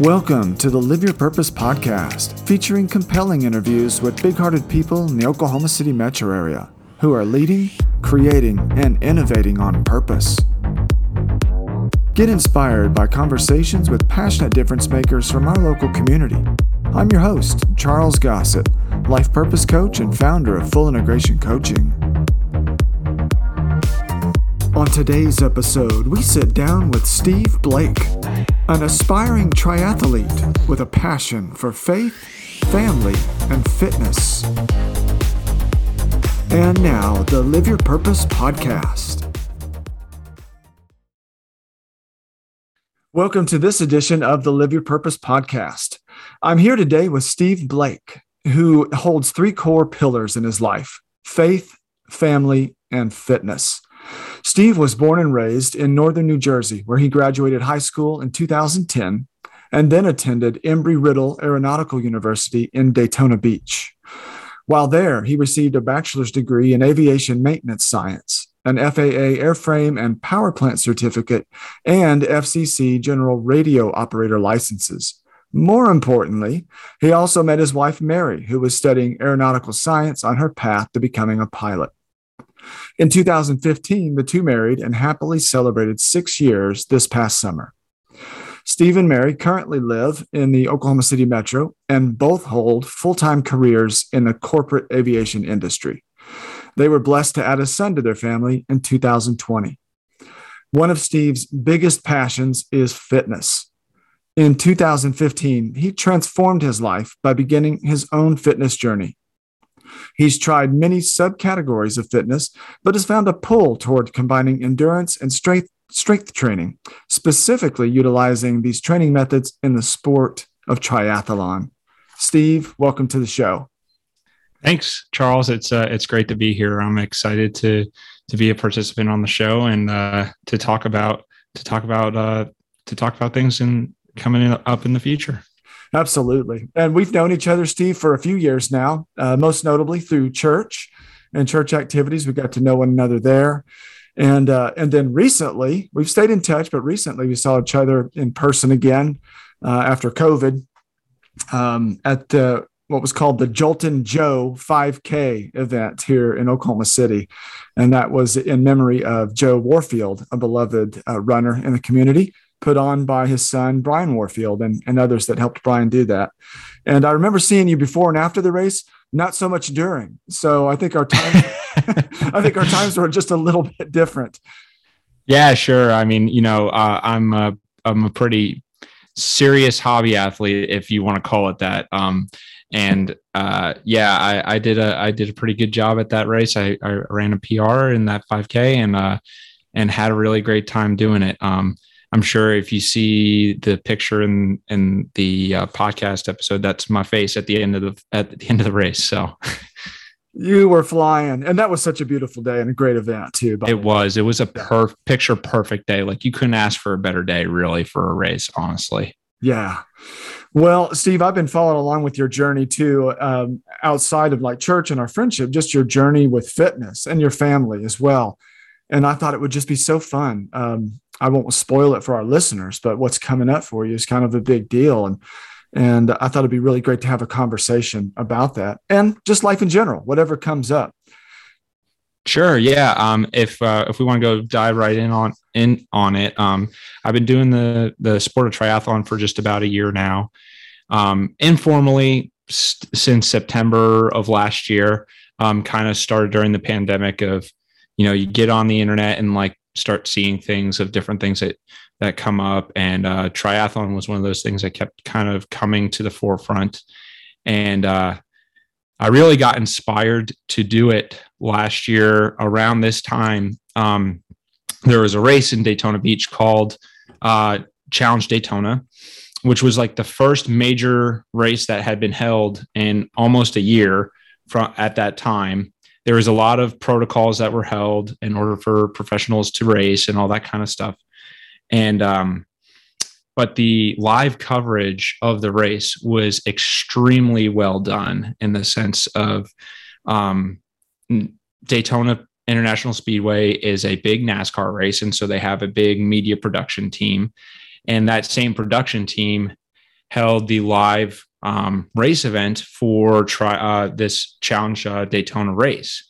Welcome to the Live Your Purpose podcast, featuring compelling interviews with big hearted people in the Oklahoma City metro area who are leading, creating, and innovating on purpose. Get inspired by conversations with passionate difference makers from our local community. I'm your host, Charles Gossett, life purpose coach and founder of Full Integration Coaching. On today's episode, we sit down with Steve Blake, an aspiring triathlete with a passion for faith, family, and fitness. And now, the Live Your Purpose podcast. Welcome to this edition of the Live Your Purpose podcast. I'm here today with Steve Blake, who holds three core pillars in his life faith, family, and fitness. Steve was born and raised in northern New Jersey, where he graduated high school in 2010 and then attended Embry Riddle Aeronautical University in Daytona Beach. While there, he received a bachelor's degree in aviation maintenance science, an FAA airframe and power plant certificate, and FCC general radio operator licenses. More importantly, he also met his wife, Mary, who was studying aeronautical science on her path to becoming a pilot. In 2015, the two married and happily celebrated six years this past summer. Steve and Mary currently live in the Oklahoma City metro and both hold full time careers in the corporate aviation industry. They were blessed to add a son to their family in 2020. One of Steve's biggest passions is fitness. In 2015, he transformed his life by beginning his own fitness journey. He's tried many subcategories of fitness, but has found a pull toward combining endurance and strength, strength training, specifically utilizing these training methods in the sport of triathlon. Steve, welcome to the show. Thanks, Charles. It's uh, it's great to be here. I'm excited to to be a participant on the show and uh, to talk about to talk about uh, to talk about things in coming up in the future. Absolutely. And we've known each other, Steve, for a few years now, uh, most notably through church and church activities. We got to know one another there. And, uh, and then recently, we've stayed in touch, but recently we saw each other in person again uh, after COVID um, at the, what was called the Joltin' Joe 5K event here in Oklahoma City. And that was in memory of Joe Warfield, a beloved uh, runner in the community put on by his son Brian Warfield and, and others that helped Brian do that. And I remember seeing you before and after the race, not so much during. So I think our time I think our times were just a little bit different. Yeah, sure. I mean, you know, uh, I'm a I'm a pretty serious hobby athlete, if you want to call it that. Um, and uh, yeah, I, I, did a I did a pretty good job at that race. I, I ran a PR in that 5K and uh, and had a really great time doing it. Um, I'm sure if you see the picture in in the uh, podcast episode, that's my face at the end of the at the end of the race. So you were flying, and that was such a beautiful day and a great event too. It was. It was a per picture perfect day. Like you couldn't ask for a better day, really, for a race. Honestly. Yeah. Well, Steve, I've been following along with your journey too, um, outside of like church and our friendship, just your journey with fitness and your family as well. And I thought it would just be so fun. Um, I won't spoil it for our listeners, but what's coming up for you is kind of a big deal. And and I thought it'd be really great to have a conversation about that and just life in general, whatever comes up. Sure. Yeah. Um, if uh, if we want to go dive right in on in on it, um, I've been doing the the sport of triathlon for just about a year now. Um, informally, st- since September of last year, um, kind of started during the pandemic. Of you know, you get on the internet and like start seeing things of different things that that come up. And uh, triathlon was one of those things that kept kind of coming to the forefront. And uh, i really got inspired to do it last year around this time. Um, there was a race in daytona beach called uh, challenge daytona which was like the first major race that had been held in almost a year from at that time there was a lot of protocols that were held in order for professionals to race and all that kind of stuff. And um, but the live coverage of the race was extremely well done in the sense of um, Daytona International Speedway is a big NASCAR race, and so they have a big media production team, and that same production team held the live um, race event for try uh, this challenge uh, Daytona race.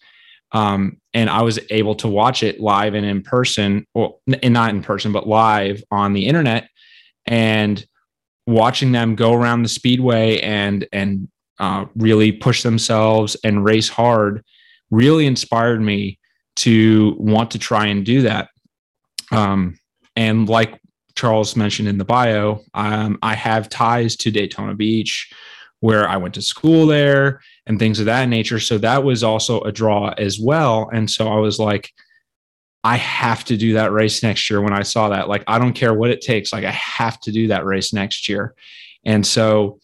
Um, and I was able to watch it live and in person, well, not in person, but live on the internet, and watching them go around the speedway and and uh, really push themselves and race hard really inspired me to want to try and do that. Um, and like Charles mentioned in the bio, um, I have ties to Daytona Beach, where I went to school there and things of that nature. So that was also a draw as well. And so I was like, I have to do that race next year when I saw that. Like, I don't care what it takes. Like, I have to do that race next year. And so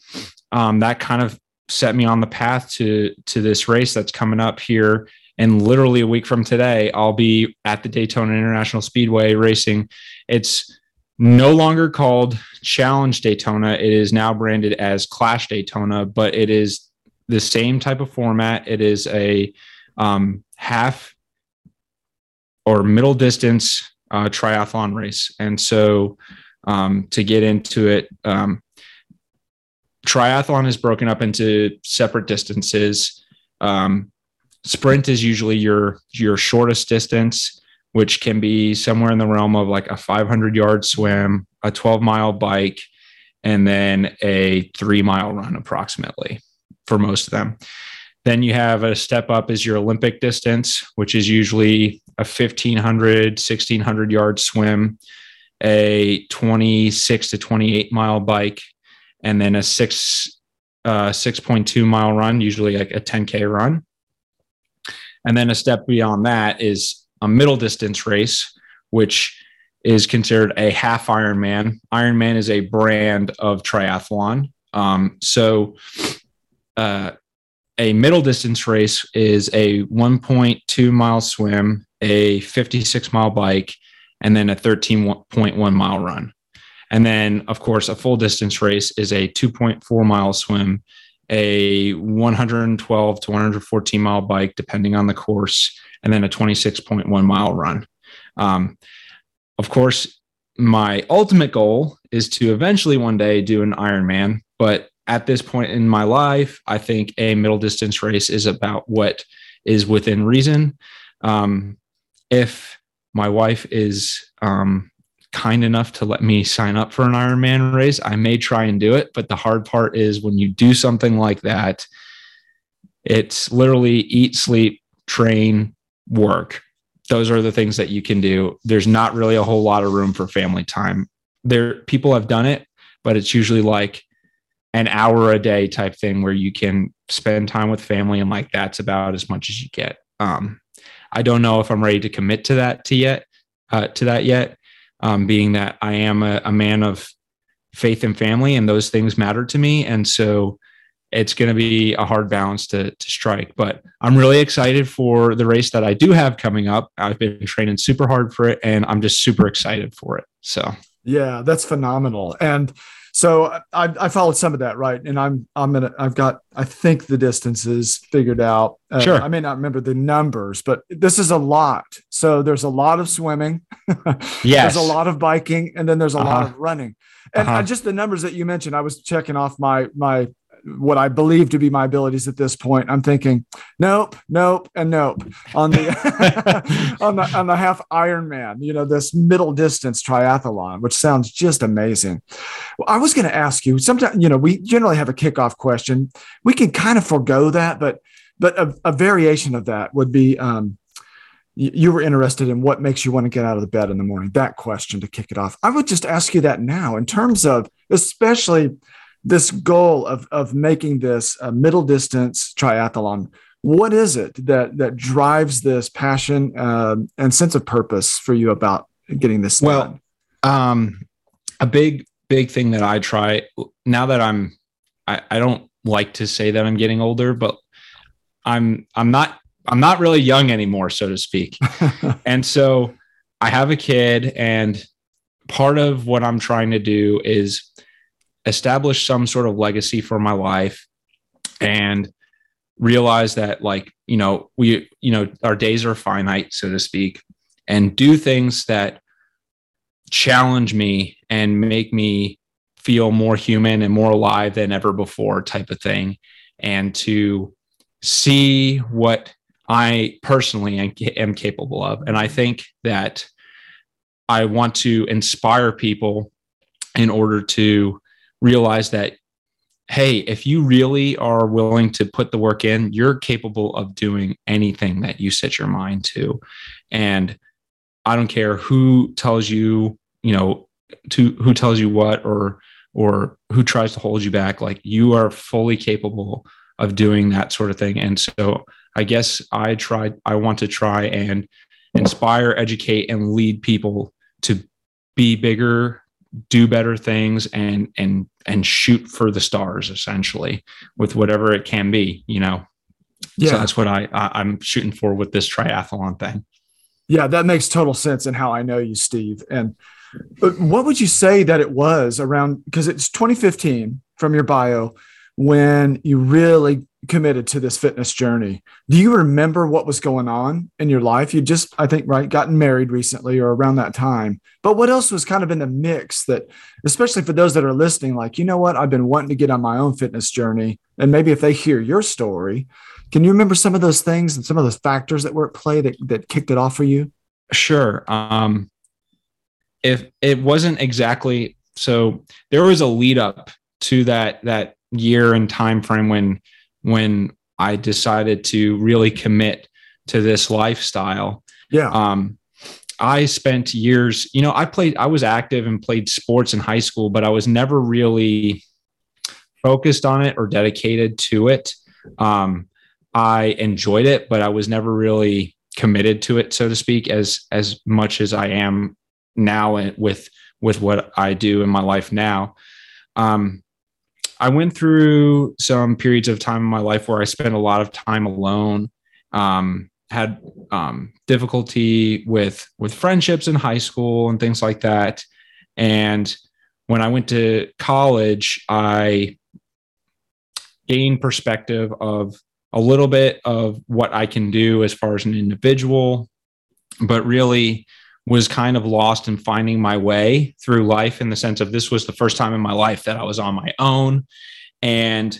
um, that kind of set me on the path to to this race that's coming up here and literally a week from today i'll be at the daytona international speedway racing it's no longer called challenge daytona. It is now branded as clash daytona but it is the same type of format. It is a um, half or middle distance uh, triathlon race. And so um, to get into it um, triathlon is broken up into separate distances. Um, sprint is usually your your shortest distance, which can be somewhere in the realm of like a 500 yard swim, a 12 mile bike, and then a three mile run approximately for most of them. Then you have a step up is your Olympic distance, which is usually a 1500, 1600 yard swim, a 26 to 28 mile bike, and then a six uh, 6.2 mile run, usually like a 10K run. And then a step beyond that is a middle distance race, which is considered a half Ironman. Ironman is a brand of triathlon. Um, so, uh, a middle distance race is a 1.2 mile swim, a 56 mile bike, and then a 13.1 mile run. And then, of course, a full distance race is a 2.4 mile swim, a 112 to 114 mile bike, depending on the course, and then a 26.1 mile run. Um, of course, my ultimate goal is to eventually one day do an Ironman. But at this point in my life, I think a middle distance race is about what is within reason. Um, if my wife is um, kind enough to let me sign up for an Ironman race, I may try and do it. But the hard part is when you do something like that, it's literally eat, sleep, train, work. Those are the things that you can do. There's not really a whole lot of room for family time. There, people have done it, but it's usually like an hour a day type thing where you can spend time with family, and like that's about as much as you get. Um, I don't know if I'm ready to commit to that to yet, uh, to that yet um, being that I am a, a man of faith and family, and those things matter to me. And so it's going to be a hard balance to, to strike. But I'm really excited for the race that I do have coming up. I've been training super hard for it, and I'm just super excited for it. So, yeah, that's phenomenal. And so I, I followed some of that, right? And I'm I'm gonna I've got I think the distances figured out. Uh, sure. I may not remember the numbers, but this is a lot. So there's a lot of swimming. yes. There's a lot of biking, and then there's a uh-huh. lot of running. And uh-huh. just the numbers that you mentioned, I was checking off my my what I believe to be my abilities at this point. I'm thinking, nope, nope, and nope on the on the on the half Ironman. You know, this middle distance triathlon, which sounds just amazing. Well, I was going to ask you. Sometimes, you know, we generally have a kickoff question. We can kind of forego that, but but a, a variation of that would be. Um, you were interested in what makes you want to get out of the bed in the morning that question to kick it off i would just ask you that now in terms of especially this goal of of making this a middle distance triathlon what is it that that drives this passion uh, and sense of purpose for you about getting this well um, a big big thing that i try now that i'm I, I don't like to say that i'm getting older but i'm i'm not i'm not really young anymore so to speak. And so i have a kid and part of what i'm trying to do is establish some sort of legacy for my life and realize that like you know we you know our days are finite so to speak and do things that challenge me and make me feel more human and more alive than ever before type of thing and to see what I personally am, capable of. And I think that I want to inspire people in order to realize that, hey, if you really are willing to put the work in, you're capable of doing anything that you set your mind to. And I don't care who tells you, you know, to who tells you what or or who tries to hold you back like you are fully capable of doing that sort of thing and so i guess i tried i want to try and inspire educate and lead people to be bigger do better things and and and shoot for the stars essentially with whatever it can be you know? Yeah. so that's what I, I i'm shooting for with this triathlon thing. Yeah that makes total sense in how i know you steve. And what would you say that it was around? Because it's 2015 from your bio when you really committed to this fitness journey. Do you remember what was going on in your life? You just, I think, right, gotten married recently or around that time. But what else was kind of in the mix that, especially for those that are listening, like, you know what, I've been wanting to get on my own fitness journey. And maybe if they hear your story, can you remember some of those things and some of those factors that were at play that, that kicked it off for you? Sure. Um, if it wasn't exactly so there was a lead up to that that year and time frame when when I decided to really commit to this lifestyle. Yeah. Um I spent years, you know, I played I was active and played sports in high school, but I was never really focused on it or dedicated to it. Um I enjoyed it, but I was never really committed to it so to speak as as much as I am now with with what I do in my life now. Um, I went through some periods of time in my life where I spent a lot of time alone. Um, had um, difficulty with with friendships in high school and things like that. And when I went to college, I gained perspective of a little bit of what I can do as far as an individual, but really was kind of lost in finding my way through life in the sense of this was the first time in my life that I was on my own and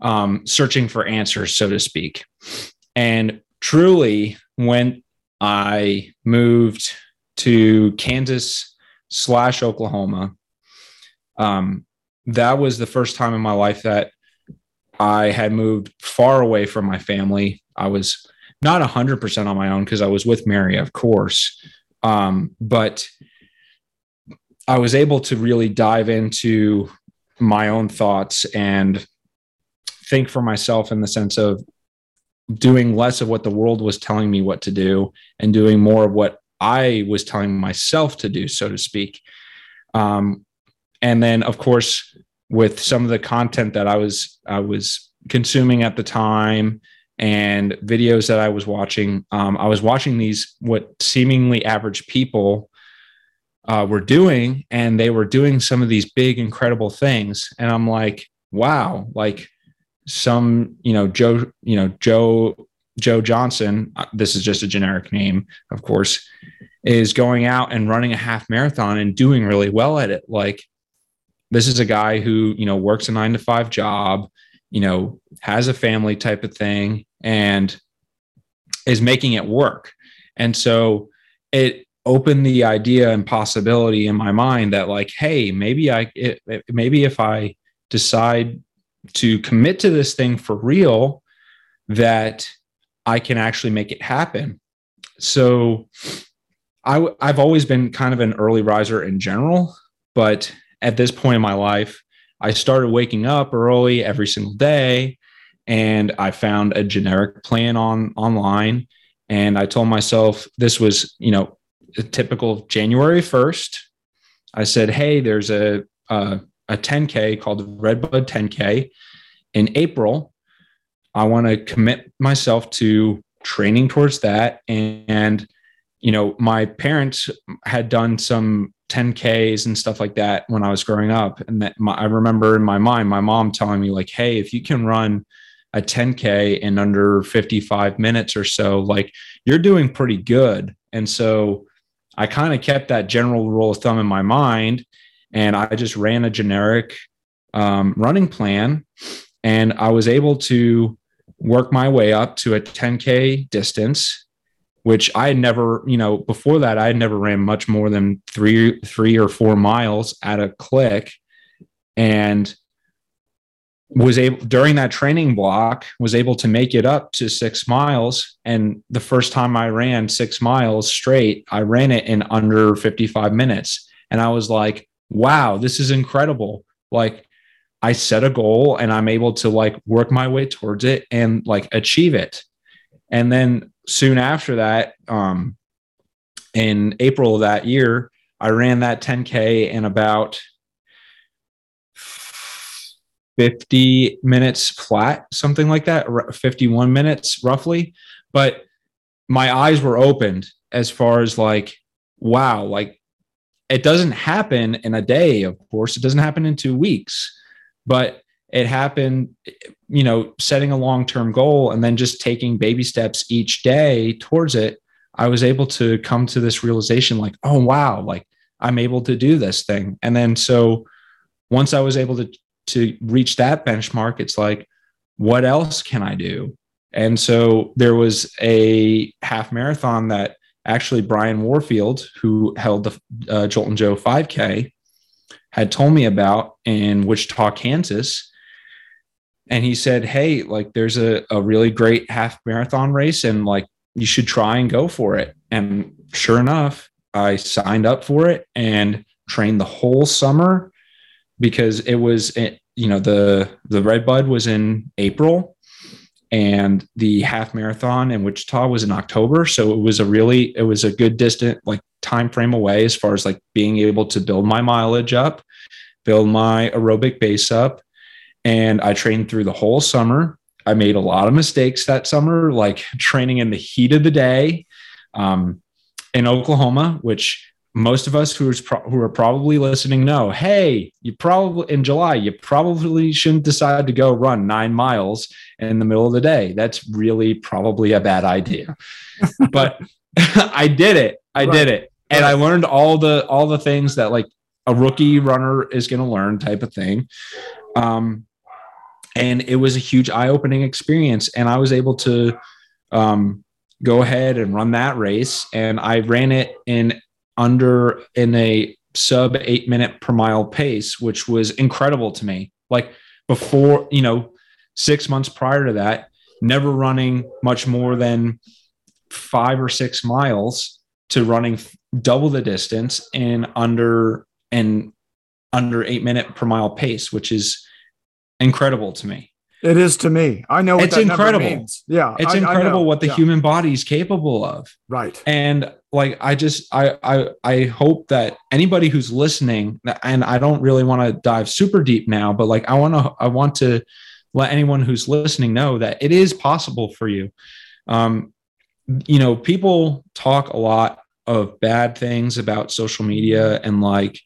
um, searching for answers, so to speak. And truly, when I moved to Kansas slash Oklahoma, um, that was the first time in my life that I had moved far away from my family. I was not 100% on my own because I was with Mary, of course, um, but I was able to really dive into my own thoughts and think for myself in the sense of doing less of what the world was telling me what to do and doing more of what I was telling myself to do, so to speak. Um, and then, of course, with some of the content that I was I was consuming at the time and videos that I was watching, um, I was watching these what seemingly average people uh, were doing, and they were doing some of these big, incredible things. And I'm like, wow, like some, you know, Joe, you know, Joe, Joe Johnson, uh, this is just a generic name, of course, is going out and running a half marathon and doing really well at it. Like, this is a guy who, you know, works a nine to five job you know, has a family type of thing and is making it work. And so it opened the idea and possibility in my mind that like, hey, maybe I, it, maybe if I decide to commit to this thing for real, that I can actually make it happen. So I, I've always been kind of an early riser in general, but at this point in my life, I started waking up early every single day and I found a generic plan on online and I told myself this was, you know, a typical January 1st. I said, "Hey, there's a a, a 10K called the Redbud 10K in April. I want to commit myself to training towards that and you know, my parents had done some 10Ks and stuff like that when I was growing up. And that my, I remember in my mind, my mom telling me, like, hey, if you can run a 10K in under 55 minutes or so, like you're doing pretty good. And so I kind of kept that general rule of thumb in my mind. and I just ran a generic um, running plan, and I was able to work my way up to a 10k distance which I had never, you know, before that I had never ran much more than three, three or four miles at a click, and was able during that training block was able to make it up to six miles. And the first time I ran six miles straight, I ran it in under 55 minutes, and I was like, "Wow, this is incredible!" Like. I set a goal and I'm able to like work my way towards it and like achieve it. And then soon after that, um, in April of that year, I ran that 10K in about 50 minutes flat, something like that, 51 minutes roughly. But my eyes were opened as far as like, wow, like it doesn't happen in a day, of course, it doesn't happen in two weeks, but it happened you know setting a long-term goal and then just taking baby steps each day towards it. I was able to come to this realization like oh wow like i'm able to do this thing. And then so once i was able to to reach that benchmark it's like what else can i do and so there was a half marathon that actually brian warfield who held the uh, joltin' joe 5k had told me about in wichita kansas and he said, Hey, like there's a, a really great half marathon race and like you should try and go for it. And sure enough, I signed up for it and trained the whole summer because it was, eh, you know, the, the Red Bud was in April and the half marathon in Wichita was in October. So it was a really, it was a good distant like time frame away as far as like being able to build my mileage up, build my aerobic base up and I trained through the whole summer. I made a lot of mistakes that summer, like training in the heat of the day um, in Oklahoma, which most of us who, is pro- who are probably listening know hey you probably in july you probably shouldn't decide to go run nine miles in the middle of the day. That's really probably a bad idea. But i did it. I right. did it. And right. i learned all the all the things that like a rookie runner is going to learn type of thing. Um and it was a huge eye-opening experience. And i was able to um, go ahead and run that race. And i ran it in under in a sub eight minute per mile pace which was incredible to me like before you know six months prior to that never running much more than five or six miles to running double the distance in under and under eight minute per mile pace which is incredible to me. It is to me. I know it's incredible. Yeah, it's I, incredible I what the yeah. human body is capable of. Right. And like, I just, I, I, I hope that anybody who's listening, and I don't really want to dive super deep now, but like, I want to, I want to let anyone who's listening know that it is possible for you. Um, you know, people talk a lot of bad things about social media and like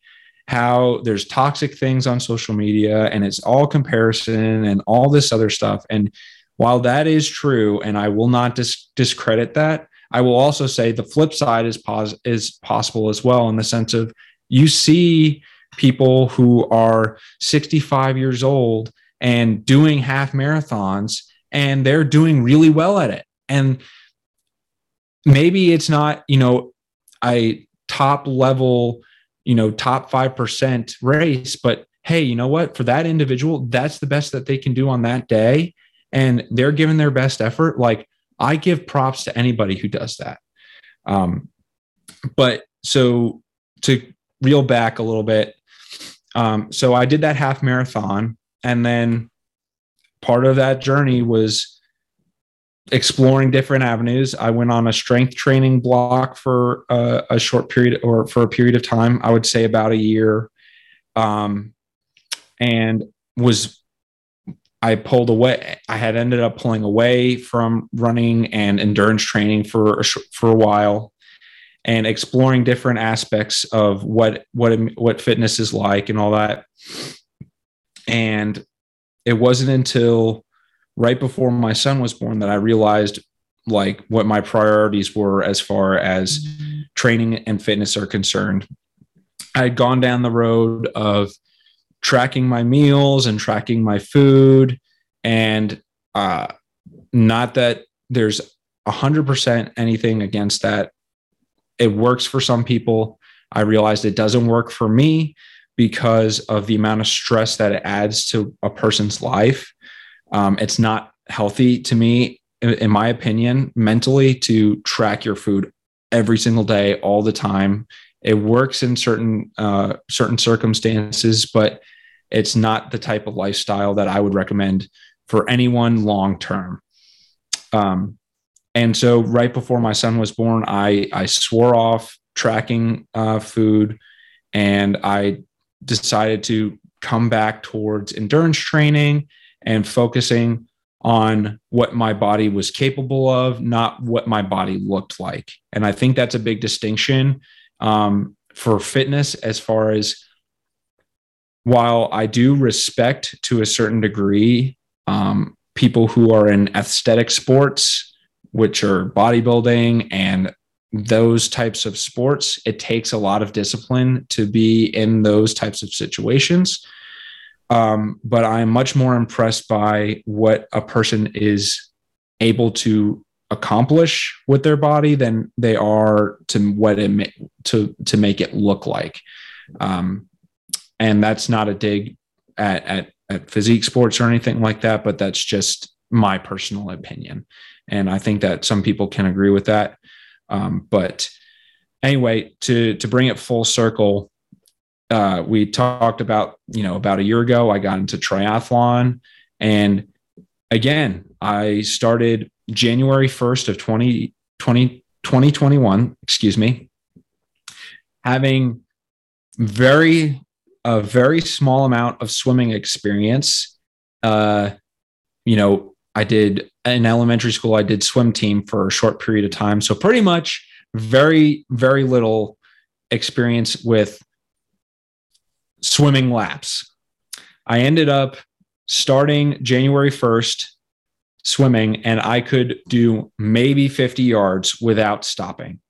how there's toxic things on social media and it's all comparison and all this other stuff. And while that is true, and I will not dis- discredit that, I will also say the flip side is pos- is possible as well in the sense of you see people who are 65 years old and doing half marathons and they're doing really well at it. And maybe it's not, you know, a top level you know, top 5% race. But hey, you know what? For that individual, that's the best that they can do on that day. And they're giving their best effort. Like I give props to anybody who does that. Um, but so to reel back a little bit, um, so I did that half marathon, and then part of that journey was exploring different avenues. I went on a strength training block for a, a, short period or for a period of time, I would say about a year. Um, and was I pulled away. I had ended up pulling away from running and endurance training for a, for a while, and exploring different aspects of what what what fitness is like and all that. And it wasn't until right before my son was born that I realized like what my priorities were as far as training and fitness are concerned. I had gone down the road of tracking my meals and tracking my food. And uh, not that there's 100% anything against that. It works for some people. I realized it doesn't work for me because of the amount of stress that it adds to a person's life. Um, it's not healthy to me, in my opinion, mentally to track your food every single day, all the time. It works in certain uh, certain circumstances, but it's not the type of lifestyle that I would recommend for anyone long term. Um, and so, right before my son was born, I I swore off tracking uh, food, and I decided to come back towards endurance training and focusing on what my body was capable of, not what my body looked like. And I think that's a big distinction um, for fitness as far as while I do respect to a certain degree um, people who are in aesthetic sports, which are bodybuilding and those types of sports, it takes a lot of discipline to be in those types of situations. Um, but I'm much more impressed by what a person is able to accomplish with their body than they are to what it to to make it look like. Um, and that's not a dig at, at at physique sports or anything like that, but that's just my personal opinion. And I think that some people can agree with that. Um, but anyway, to to bring it full circle, uh, we talked about you know about a year ago I got into triathlon, and again I started January first of 20, 20, 2021, excuse me, having very a very small amount of swimming experience. Uh, you know, I did in elementary school, I did swim team for a short period of time. So pretty much very, very little experience with swimming laps. I ended up starting January 1st swimming and I could do maybe 50 yards without stopping.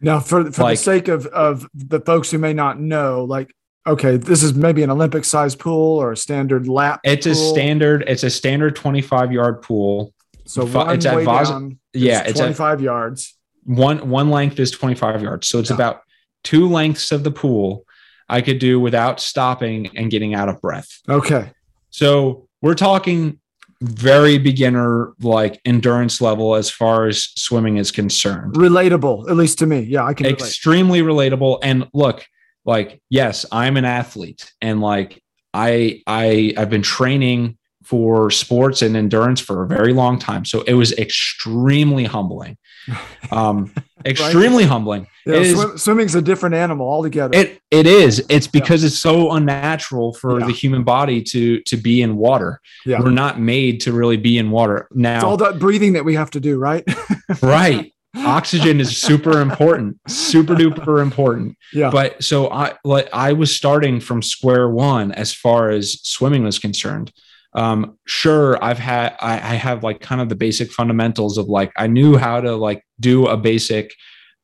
Now, for, for like, the sake of, of the folks who may not know, like okay, this is maybe an Olympic size pool or a standard lap. It's pool. a standard. It's a standard twenty five yard pool. So one it's way Vaz- down, yeah, it's twenty five yards. One one length is twenty five yards, so it's yeah. about two lengths of the pool. I could do without stopping and getting out of breath. Okay. So we're talking very beginner like endurance level as far as swimming is concerned. Relatable, at least to me. Yeah, I can. Extremely relate. relatable. And look, like yes i'm an athlete and like i i i've been training for sports and endurance for a very long time so it was extremely humbling um extremely right. humbling. Yeah, swim, swimming's a different animal altogether. It it is. It's because yeah. it's so unnatural for yeah. the human body to to be in water. Yeah. we're not made to really be in water. Now it's all that breathing that we have to do right? Right. Oxygen is super important super duper important. Yeah. But so i like i was starting from square one as far as swimming was concerned um sure i've had I, I have like kind of the basic fundamentals of like i knew how to like do a basic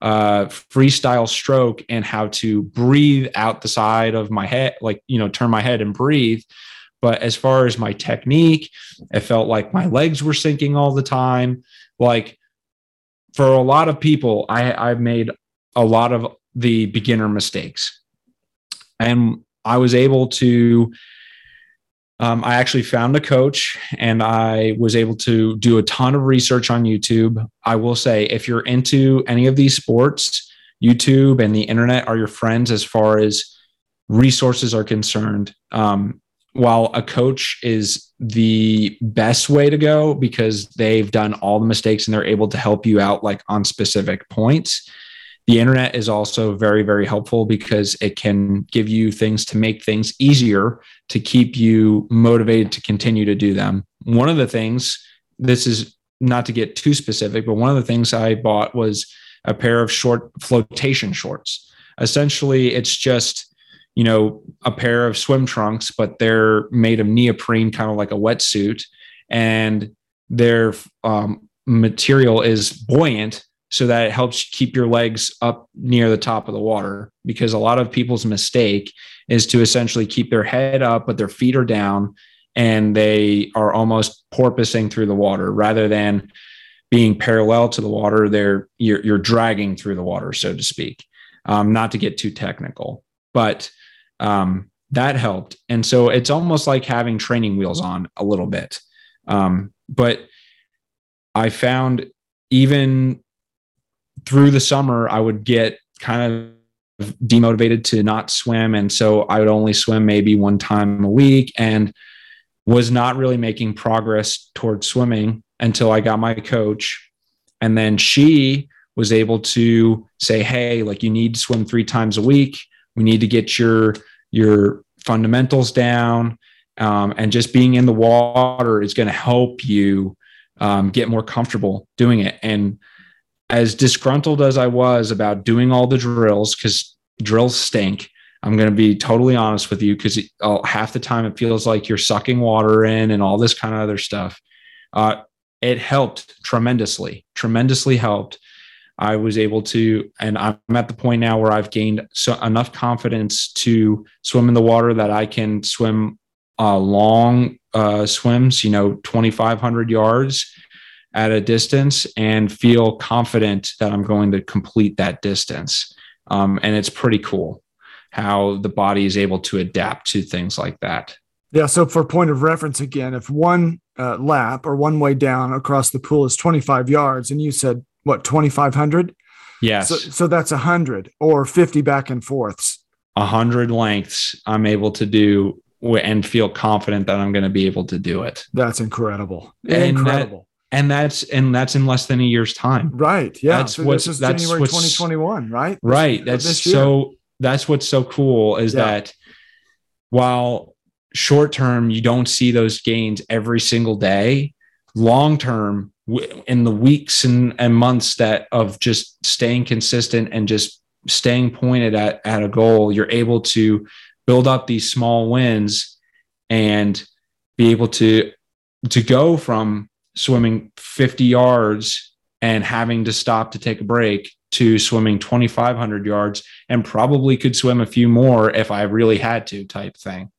uh freestyle stroke and how to breathe out the side of my head like you know turn my head and breathe but as far as my technique it felt like my legs were sinking all the time like for a lot of people, I, I've made a lot of the beginner mistakes. And I was able to, um, I actually found a coach and I was able to do a ton of research on YouTube. I will say, if you're into any of these sports, YouTube and the internet are your friends as far as resources are concerned. Um, while a coach is the best way to go because they've done all the mistakes and they're able to help you out like on specific points the internet is also very very helpful because it can give you things to make things easier to keep you motivated to continue to do them one of the things this is not to get too specific but one of the things i bought was a pair of short flotation shorts essentially it's just you know, a pair of swim trunks, but they're made of neoprene, kind of like a wetsuit, and their um, material is buoyant. so that it helps keep your legs up near the top of the water because a lot of people's mistake is to essentially keep their head up but their feet are down and they are almost porpoising through the water. Rather than being parallel to the water they're you're, you're dragging through the water so to speak. Um, not to get too technical but um, that helped. And so it's almost like having training wheels on a little bit. Um, but i found even through the summer, I would get kind of demotivated to not swim. And so I would only swim maybe one time a week and was not really making progress towards swimming until I got my coach. And then she was able to say, Hey, like you need to swim three times a week. We need to get your, your fundamentals down. Um, and just being in the water is going to help you um, get more comfortable doing it. And as disgruntled as I was about doing all the drills, because drills stink. I'm going to be totally honest with you because uh, half the time it feels like you're sucking water in and all this kind of other stuff. Uh, it helped tremendously, tremendously helped. I was able to, and I'm at the point now where I've gained so enough confidence to swim in the water that I can swim uh, long uh, swims, you know, 2,500 yards at a distance and feel confident that I'm going to complete that distance. Um, and it's pretty cool how the body is able to adapt to things like that. Yeah. So, for point of reference, again, if one uh, lap or one way down across the pool is 25 yards, and you said what 2,500? Yes. So, so that's 100 or 50 back and forths. 100 lengths I'm able to do and feel confident that I'm going to be able to do it. That's incredible. And incredible and that's and that's in less than a year's time. Right. Yeah. That's so what's this is that's january what's, 2021 right? Right. that's so that's what's so cool is yeah. that while short term you don't see those gains every single day long term in the weeks and, and months that of just staying consistent and just staying pointed at, at a goal you're able to build up these small wins and be able to to go from swimming 50 yards and having to stop to take a break to swimming 2500 yards and probably could swim a few more if I really had to type thing.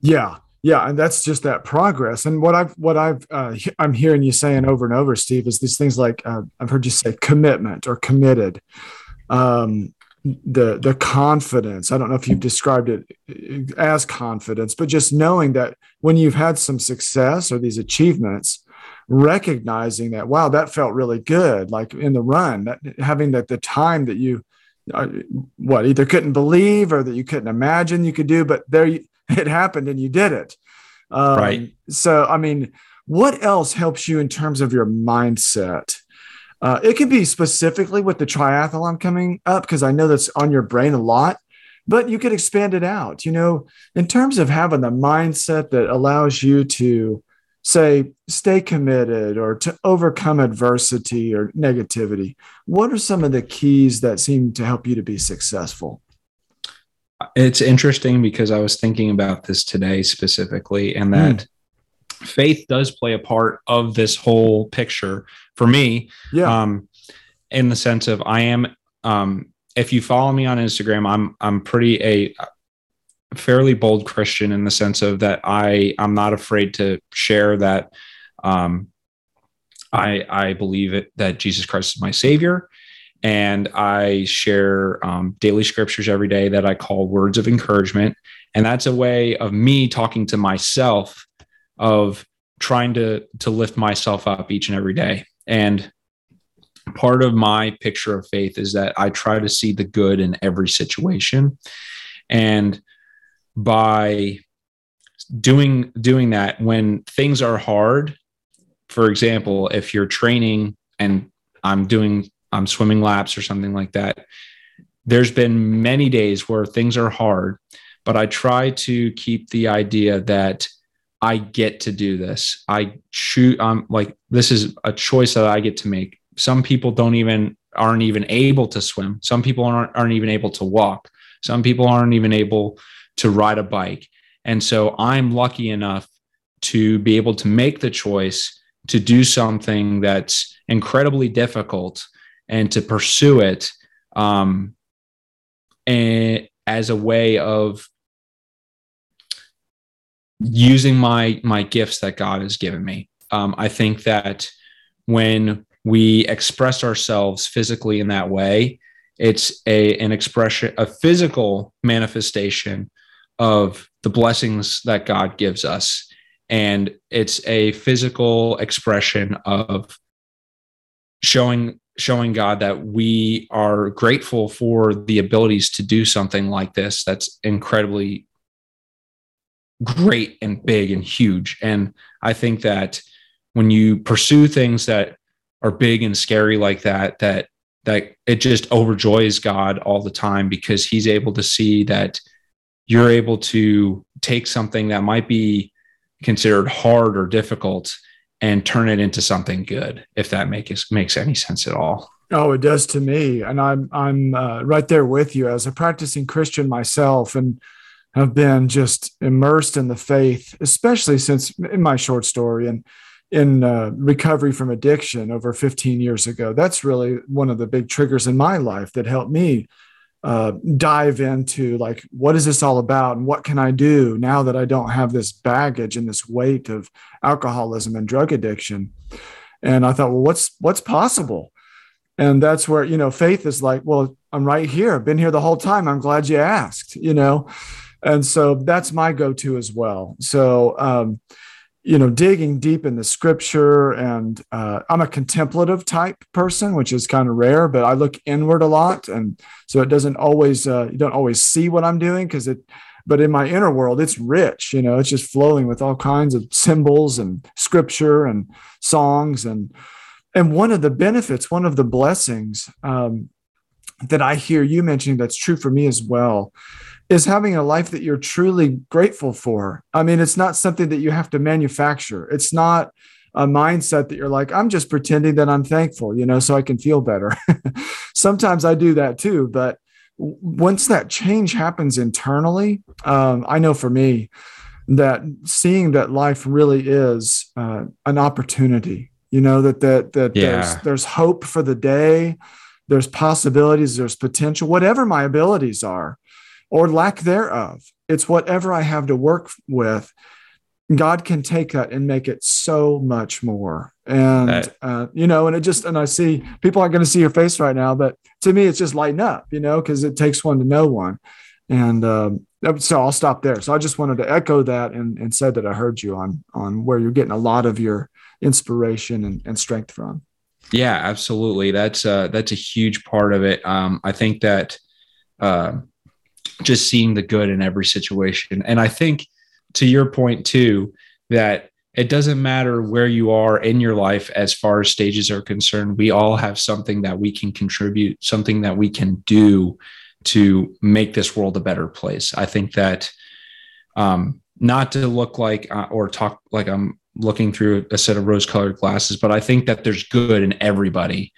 Yeah. Yeah, and that's just that progress. And what I've what I've uh, I'm hearing you saying over and over, Steve, is these things like uh, I've heard you say commitment or committed, um, the the confidence. I don't know if you've described it as confidence but just knowing that when you've had some success or these achievements recognizing that wow that felt really good like in the run that, having that the time that you uh, what either couldn't believe or that you couldn't imagine you could do but there you, it happened and you did it. Um, right so i mean what else helps you in terms of your mindset uh, it could be specifically with the triathlon coming up because I know that's on your brain a lot, but you could expand it out. You know, in terms of having the mindset that allows you to say, stay committed or to overcome adversity or negativity, what are some of the keys that seem to help you to be successful? It's interesting because I was thinking about this today specifically, and that mm faith does play a part of this whole picture for me. Yeah. Um, in the sense of I am, um, if you follow me on Instagram, I'm I'm pretty a fairly bold Christian in the sense of that I I'm not afraid to share that um, I I believe it that Jesus Christ is my Savior, and I share um, daily scriptures every day that I call words of encouragement, and that's a way of me talking to myself of trying to to lift myself up each and every day. And part of my picture of faith is that i try to see the good in every situation. And by doing doing that when things are hard for example if you're training and i'm doing i'm swimming laps or something like that there's been many days where things are hard but i try to keep the idea that I get to do this. I choose. I'm like, this is a choice that I get to make. Some people don't even aren't even able to swim. Some people aren't aren't even able to walk. Some people aren't even able to ride a bike. And so I'm lucky enough to be able to make the choice to do something that's incredibly difficult and to pursue it um, and as a way of using my my gifts that God has given me. Um, I think that when we express ourselves physically in that way, it's a an expression, a physical manifestation of the blessings that God gives us, and it's a physical expression of showing showing God that we are grateful for the abilities to do something like this that's incredibly great and big and huge. And I think that when you pursue things that are big and scary like that, that that it just overjoys God all the time because he's able to see that you're able to take something that might be considered hard or difficult and turn it into something good if that makes makes any sense at all. Oh it does to me. And i'm i'm uh, right there with you. As a practicing christian myself and have been just immersed in the faith especially since in my short story and in uh, recovery from addiction over 15 years ago. That's really one of the big triggers in my life that helped me uh, dive into like what is this all about and what can i do now that i don't have this baggage and this weight of alcoholism and drug addiction? And i thought well what's what's possible? And that's where you know faith is like well i'm right here. I've been here the whole time. I'm glad you asked you know and so that's my go-to as well. So um, you know digging deep in the scripture and uh, i'm a contemplative type person which is kind of rare but i look inward a lot. And so it doesn't always uh, you don't always see what i'm doing because it but in my inner world it's rich you know it's just flowing with all kinds of symbols and scripture and songs. And and one of the benefits one of the blessings um, that i hear you mentioning that's true for me as well is having a life that you're truly grateful for. I mean, it's not something that you have to manufacture. It's not a mindset that you're like, I'm just pretending that I'm thankful, you know, so I can feel better. Sometimes I do that too. But once that change happens internally, um, I know for me that seeing that life really is uh, an opportunity, you know, that, that, that yeah. there's, there's hope for the day, there's possibilities, there's potential, whatever my abilities are or lack thereof. It's whatever I have to work with. God can take that and make it so much more. And, uh, you know, and it just, and I see people aren't going to see your face right now, but to me, it's just lighting up, you know, because it takes one to know one. And um, so I'll stop there. So I just wanted to echo that and, and said that I heard you on, on where you're getting a lot of your inspiration and, and strength from. Yeah, absolutely. That's uh, that's a huge part of it. Um, I think that, uh, just seeing the good in every situation. And I think to your point too, that it doesn't matter where you are in your life as far as stages are concerned. We all have something that we can contribute, something that we can do to make this world a better place. I think that um, not to look like uh, or talk like I'm looking through a set of rose colored glasses, but I think that there's good in everybody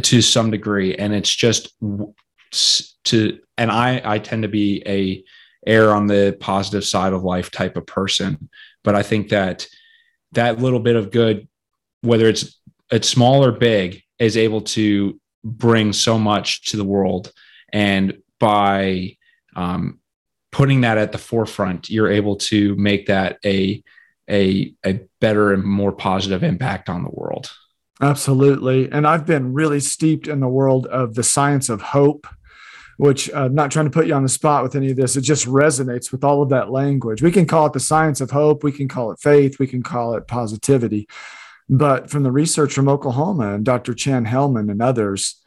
to some degree. And it's just to and I I tend to be a err on the positive side of life type of person, but I think that that little bit of good, whether it's it's small or big, is able to bring so much to the world, and by um, putting that at the forefront, you're able to make that a a a better and more positive impact on the world. Absolutely. And I've been really steeped in the world of the science of hope which uh, I'm not trying to put you on the spot with any of this. It just resonates with all of that language. We can call it the science of hope. We can call it faith. We can call it positivity. But from the research from Oklahoma and Dr. Chan Hellman and others,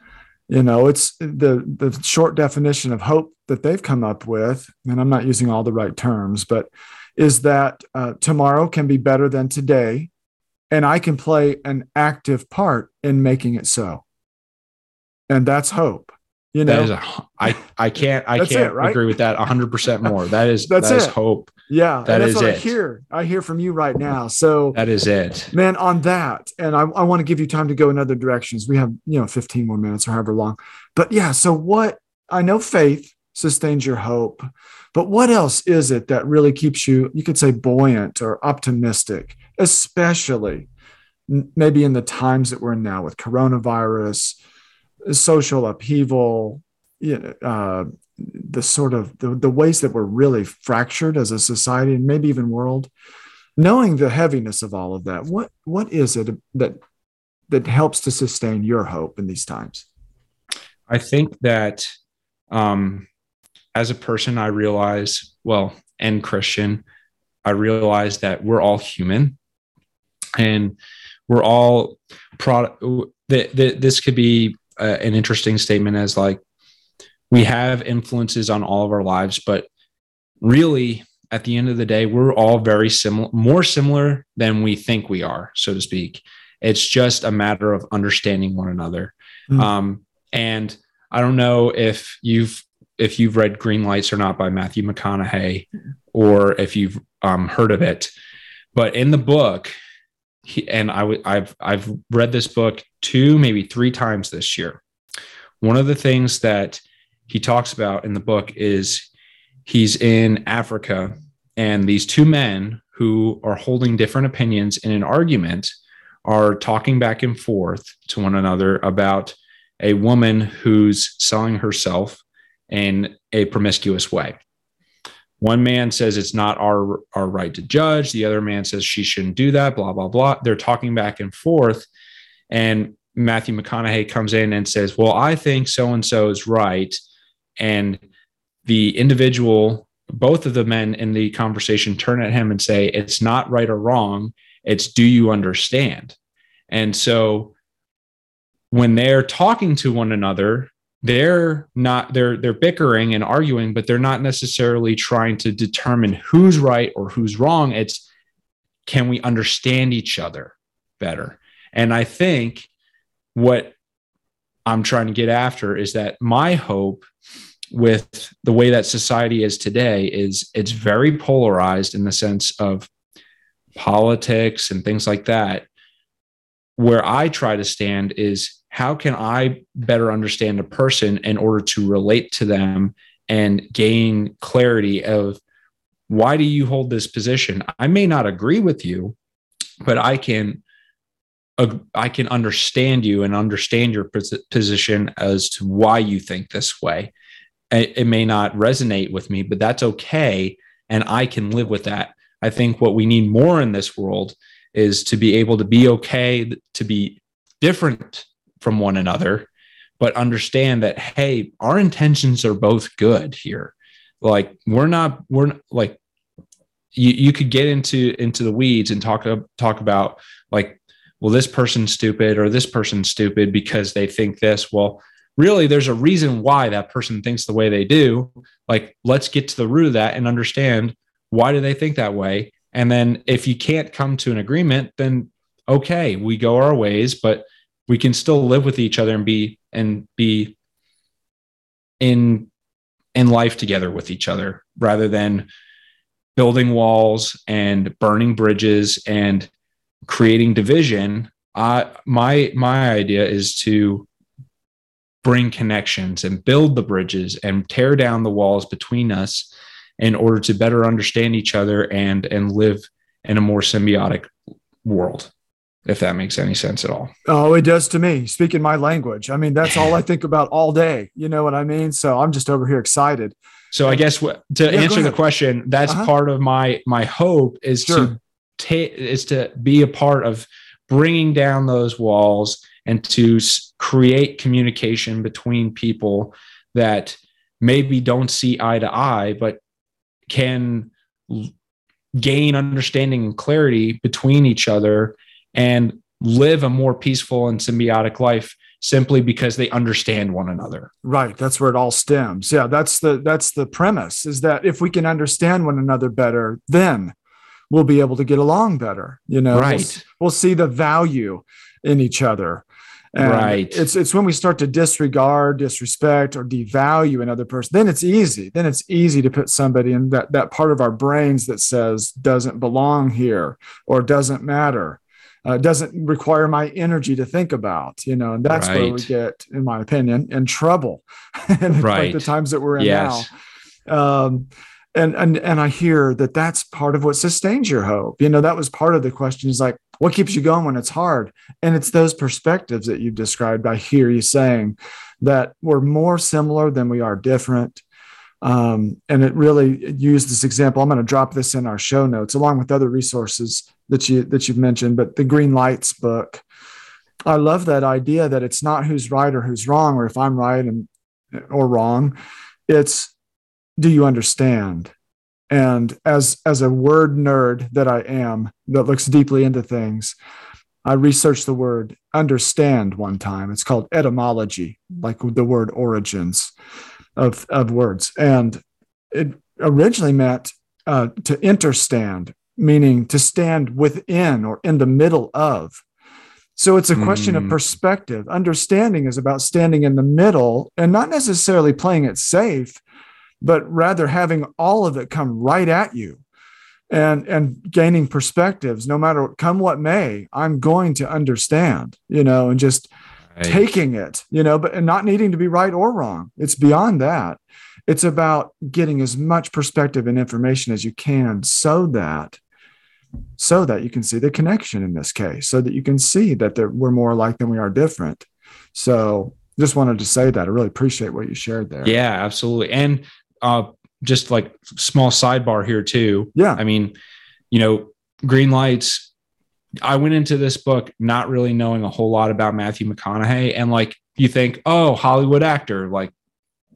you know, it's the the short definition of hope that they've come up with, and I'm not using all the right terms, but is that uh, tomorrow can be better than today, and I can play an active part in making it so. And that's hope. You know, that is a, I, I can't I can't it, right? agree with that 100 percent more. That is that's that is hope. Yeah, that is what it. I hear. I hear from you right now. So that is it, man. On that, and I, I want to give you time to go in other directions. We have you know 15 more minutes or however long. But yeah, so what I know faith sustains your hope, but what else is it that really keeps you? You could say buoyant or optimistic, especially maybe in the times that we're in now with coronavirus, social upheaval, you know, uh, the sort of the, the ways that we're really fractured as a society and maybe even world, knowing the heaviness of all of that, what what is it that that helps to sustain your hope in these times? I think that um, as a person, I realize, well, and Christian, I realize that we're all human and we're all product. That this could be uh, an interesting statement as like we have influences on all of our lives, but really at the end of the day, we're all very similar, more similar than we think we are, so to speak. It's just a matter of understanding one another. Mm. Um, and I don't know if you've if you've read Green Lights or not by Matthew McConaughey, or if you've um, heard of it, but in the book, he, and I w- I've I've read this book two maybe three times this year. One of the things that he talks about in the book is he's in Africa, and these two men who are holding different opinions in an argument are talking back and forth to one another about a woman who's selling herself in a promiscuous way. One man says it's not our, our right to judge. The other man says she shouldn't do that, blah, blah, blah. They're talking back and forth. And Matthew McConaughey comes in and says, Well, I think so and so is right. And the individual, both of the men in the conversation turn at him and say, It's not right or wrong. It's do you understand? And so when they're talking to one another, they're not they're they're bickering and arguing, but they're not necessarily trying to determine who's right or who's wrong. It's can we understand each other better? And I think what I'm trying to get after is that my hope with the way that society is today is it's very polarized in the sense of politics and things like that. Where i try to stand is how can i better understand a person in order to relate to them and gain clarity of why do you hold this position? I may not agree with you but i can I can understand you and understand your position as to why you think this way it, may not resonate with me, but that's okay. And I can live with that. I think what we need more in this world is to be able to be okay, to be different from one another, but understand that, hey, our intentions are both good here. Like we're not, we're not, like, you, you could get into into the weeds and talk talk about like well this person's stupid or this person's stupid because they think this. Well really there's a reason why that person thinks the way they do. Like let's get to the root of that and understand why do they think that way. And then if you can't come to an agreement then okay we go our ways but we can still live with each other and be and be in in life together with each other rather than building walls and burning bridges and creating division I my my idea is to bring connections and build the bridges and tear down the walls between us in order to better understand each other and and live in a more symbiotic world if that makes any sense at all. Oh it does to me speaking my language. I mean that's all i think about all day. You know what i mean? So i'm just over here excited. So i guess what, to yeah, answer the question that's uh-huh. part of my my hope is sure. to is to be a part of bringing down those walls and to create communication between people that maybe don't see eye to eye, but can gain understanding and clarity between each other and live a more peaceful and symbiotic life simply because they understand one another. Right. That's where it all stems. Yeah that's the that's the premise is that if we can understand one another better then we'll be able to get along better you know right we'll, we'll see the value in each other and right. It's it's when we start to disregard, disrespect, or devalue another person. Then it's easy. Then it's easy to put somebody in that that part of our brains that says doesn't belong here or doesn't matter. Uh, doesn't require my energy to think about, you know, and that's right. where we get, in my opinion, in trouble. and right. like the times that we're in yes. now. Um, and and and I hear that that's part of what sustains your hope. You know, that was part of the question. Is like, what keeps you going when it's hard and it's those perspectives that you've described i hear you saying that we're more similar than we are different um, and it really used this example i'm going to drop this in our show notes along with other resources that you that you've mentioned but the green lights book i love that idea that it's not who's right or who's wrong or if i'm right and or wrong it's do you understand and as as a word nerd that I am that looks deeply into things, I researched the word understand one time. It's called etymology, like the word origins of of words, and it originally meant uh, to interstand, meaning to stand within or in the middle of. So it's a question mm. of hmm. perspective. Understanding is about standing in the middle and not necessarily playing it safe, but rather having all of it come right at you and and gaining perspectives. No matter come what may i'm going to understand you know and just right. taking it you know but and not needing to be right or wrong. It's beyond that. It's about getting as much perspective and information as you can so that so that you can see the connection in this case so that you can see that we're more alike than we are different. So just wanted to say that. I really appreciate what you shared there. Yeah absolutely. And uh, just like small sidebar here too. Yeah. I mean, you know, green lights. I went into this book not really knowing a whole lot about Matthew McConaughey. And like you think, oh, Hollywood actor, like,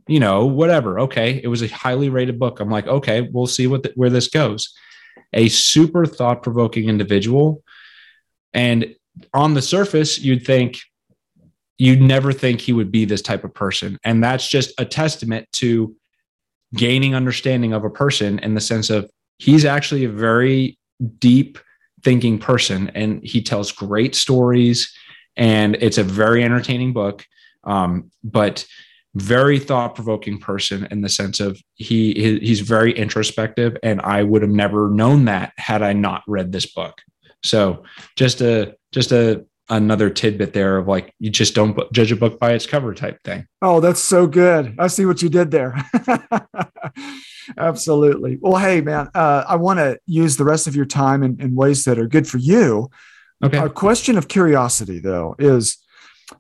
you know, whatever. Okay. It was a highly rated book. I'm like, okay, we'll see what the, where this goes. A super thought provoking individual. And on the surface, you'd think, you'd never think he would be this type of person. And that's just a testament to gaining understanding of a person in the sense of he's actually a very deep thinking person and he tells great stories and it's a very entertaining book um, but very thought-provoking person in the sense of he he's very introspective and i would have never known that had i not read this book. So just a just a another tidbit there of like you just don't judge a book by its cover type thing. Oh, that's so good. I see what you did there. Absolutely. Well, hey, man, uh, I want to use the rest of your time in, in, ways that are good for you. Okay. A question of curiosity, though, is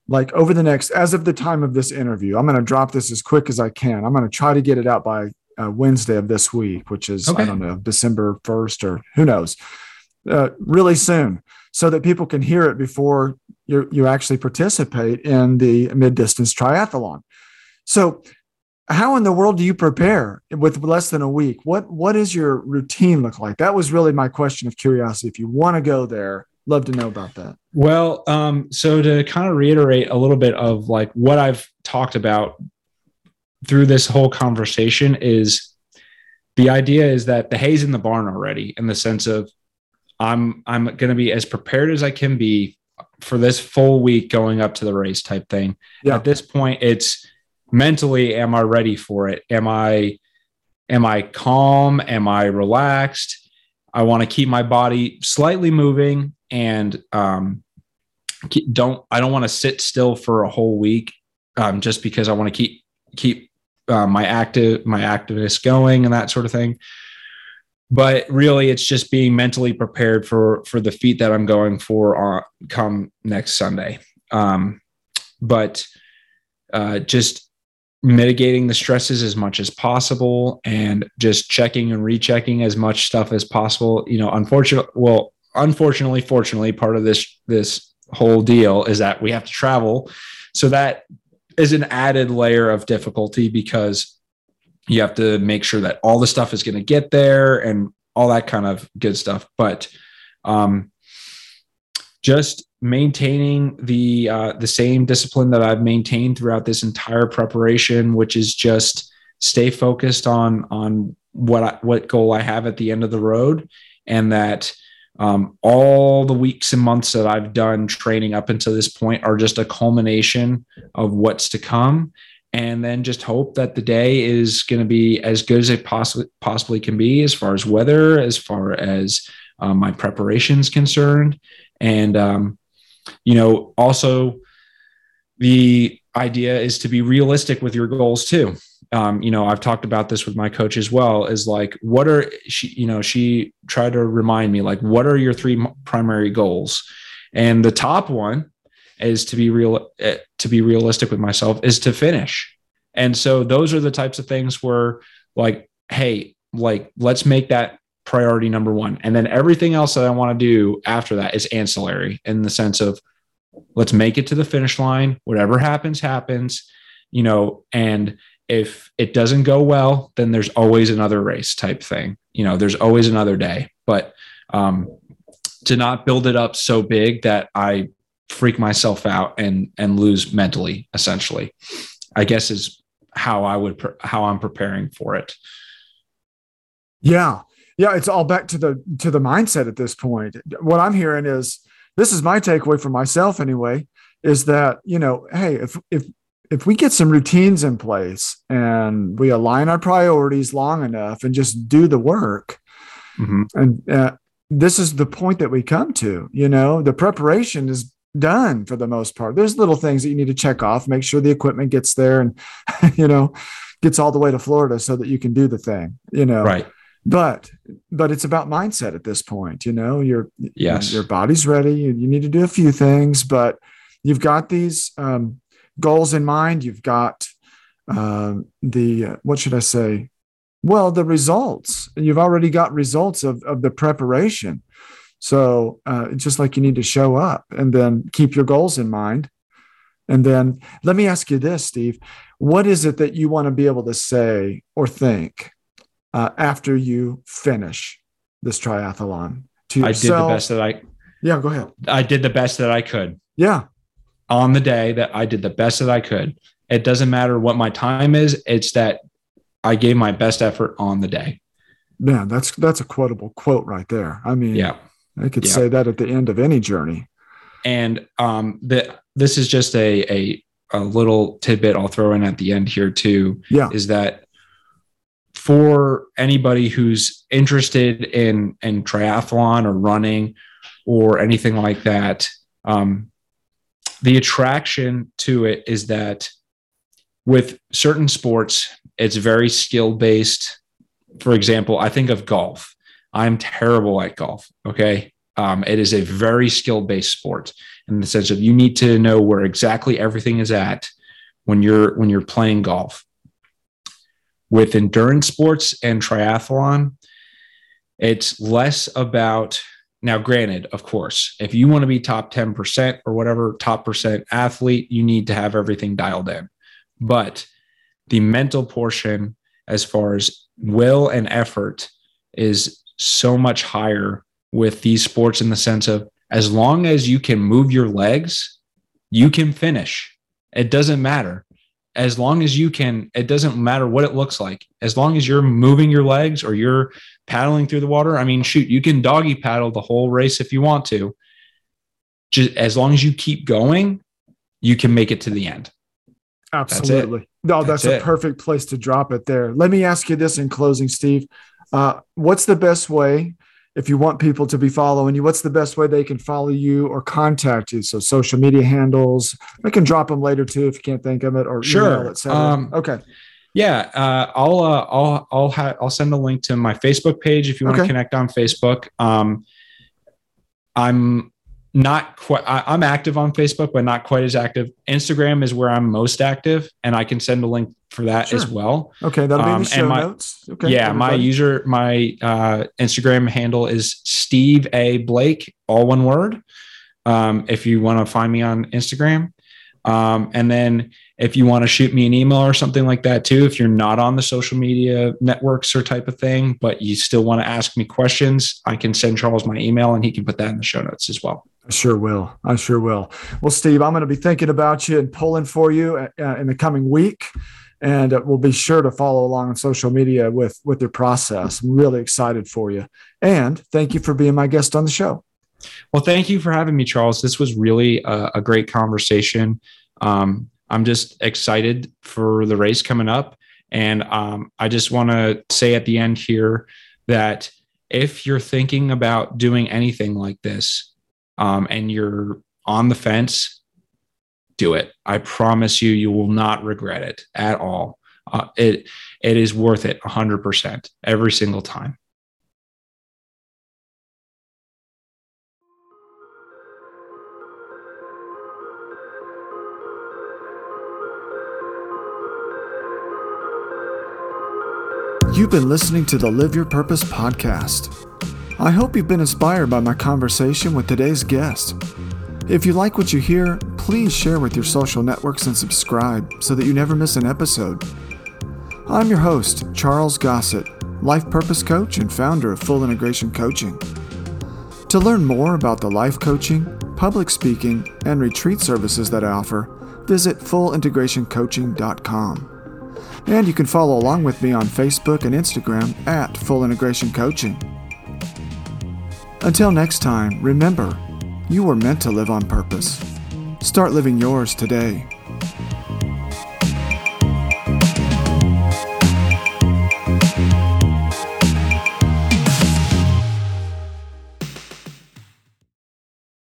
like over the next, as of the time of this interview, I'm going to drop this as quick as I can. I'm going to try to get it out by uh, Wednesday of this week, which is, okay. I don't know, December 1st or who knows, uh, really soon so that people can hear it before you, you actually participate in the mid distance triathlon. So, how in the world do you prepare with less than a week? What what is your routine look like? That was really my question of curiosity. If you want to go there, love to know about that. Well, um, so to kind of reiterate a little bit of like what I've talked about through this whole conversation is the idea is that the hay's in the barn already in the sense of I'm I'm going to be as prepared as I can be for this full week going up to the race type thing. Yeah. At this point, it's mentally, am I ready for it? Am I am I calm? Am I relaxed? I want to keep my body slightly moving and um, don't I don't want to sit still for a whole week um, just because I want to keep keep uh, my active my activeness going and that sort of thing but really it's just being mentally prepared for for the feat that i'm going for on come next sunday. Um, but uh, just mitigating the stresses as much as possible and just checking and rechecking as much stuff as possible. You know unfortunately well unfortunately fortunately part of this this whole deal is that we have to travel. So that is an added layer of difficulty because you have to make sure that all the stuff is going to get there and all that kind of good stuff. But um, just maintaining the uh, the same discipline that I've maintained throughout this entire preparation, which is just stay focused on on what I, what goal I have at the end of the road, and that um, all the weeks and months that I've done training up until this point are just a culmination of what's to come and then just hope that the day is going to be as good as it possibly possibly can be as far as weather as far as um, my preparation is concerned and um, you know also the idea is to be realistic with your goals too um, you know, I've talked about this with my coach as well. Is like, what are she? You know, she tried to remind me like, what are your three primary goals? And the top one is to be real, uh, to be realistic with myself, is to finish. And so those are the types of things where, like, hey, like, let's make that priority number one. And then everything else that I want to do after that is ancillary in the sense of let's make it to the finish line. Whatever happens, happens, you know, and if it doesn't go well, then there's always another race type thing. You know, there's always another day. But um, to not build it up so big that I freak myself out and and lose mentally, essentially, I guess is how I would how I'm preparing for it. Yeah, yeah, it's all back to the to the mindset at this point. What I'm hearing is this is my takeaway for myself anyway, is that, you know, hey, if if if we get some routines in place and we align our priorities long enough and just do the work, mm-hmm. and uh, this is the point that we come to, you know, the preparation is done for the most part. There's little things that you need to check off, make sure the equipment gets there and, you know, gets all the way to Florida so that you can do the thing, you know. Right. But but it's about mindset at this point you know your yes. your body's ready you, you need to do a few things but you've got these um, goals in mind. You've got uh, the uh, what should i say? Well the results. You've already got results of, of the preparation so uh, just like you need to show up and then keep your goals in mind. And then let me ask you this steve. What is it that you want to be able to say or think uh, after you finish this triathlon to yourself. I did the best that I yeah go ahead. I did the best that I could. Yeah. On the day that I did the best that I could. It doesn't matter what my time is it's that I gave my best effort on the day. Man that's that's a quotable quote right there. I mean yeah I could yeah. say that at the end of any journey. And um the this is just a a a little tidbit I'll throw in at the end here too yeah. is that for anybody who's interested in in triathlon or running or anything like that um, the attraction to it is that with certain sports it's very skill based for example i think of golf i'm terrible at golf okay um, it is a very skill based sport in the sense of you need to know where exactly everything is at when you're when you're playing golf with endurance sports and triathlon, it's less about now, granted, of course, if you want to be top 10% or whatever top percent athlete, you need to have everything dialed in. But the mental portion, as far as will and effort, is so much higher with these sports in the sense of as long as you can move your legs, you can finish. It doesn't matter as long as you can, it doesn't matter what it looks like. As long as you're moving your legs or you're paddling through the water, I mean, shoot, you can doggy paddle the whole race if you want to. Just as long as you keep going, you can make it to the end. Absolutely. That's no, that's, that's a perfect place to drop it there. Let me ask you this in closing, Steve. Uh, what's the best way if you want people to be following you, what's the best way they can follow you or contact you? So social media handles. I can drop them later too if you can't think of it or sure. email, um, okay. Yeah, uh, I'll uh, I'll I'll ha- I'll send a link to my Facebook page if you want okay. to connect on Facebook. Um, I'm not quite I, am active on facebook but not quite as active. Instagram is where i'm most active and i can send a link for that sure. as well. Okay that'll be in the um, show my, notes. Okay yeah everybody. my user my uh, instagram handle is steve a. Blake all one word. Um, if you want to find me on instagram. Um, and then if you want to shoot me an email or something like that too, if you're not on the social media networks or type of thing, but you still want to ask me questions, I can send Charles my email and he can put that in the show notes as well. I sure will. I sure will. Well, Steve, I'm going to be thinking about you and pulling for you uh, in the coming week. And we'll be sure to follow along on social media with, with your process. I'm really excited for you. And thank you for being my guest on the show. Well, thank you for having me, Charles. This was really a, a great conversation. Um, I'm just excited for the race coming up. And um, I just want to say at the end here that if you're thinking about doing anything like this um, and you're on the fence, do it. I promise you, you will not regret it at all. uh, it it is worth it 100% every single time You've been listening to the Live Your Purpose podcast. I hope you've been inspired by my conversation with today's guest. If you like what you hear, please share with your social networks and subscribe so that you never miss an episode. I'm your host, Charles Gossett, life purpose coach and founder of Full Integration Coaching. To learn more about the life coaching, public speaking, and retreat services that I offer, visit fullintegrationcoaching.com. And you can follow along with me on Facebook and Instagram at Full Integration Coaching. Until next time, remember, you were meant to live on purpose. Start living yours today.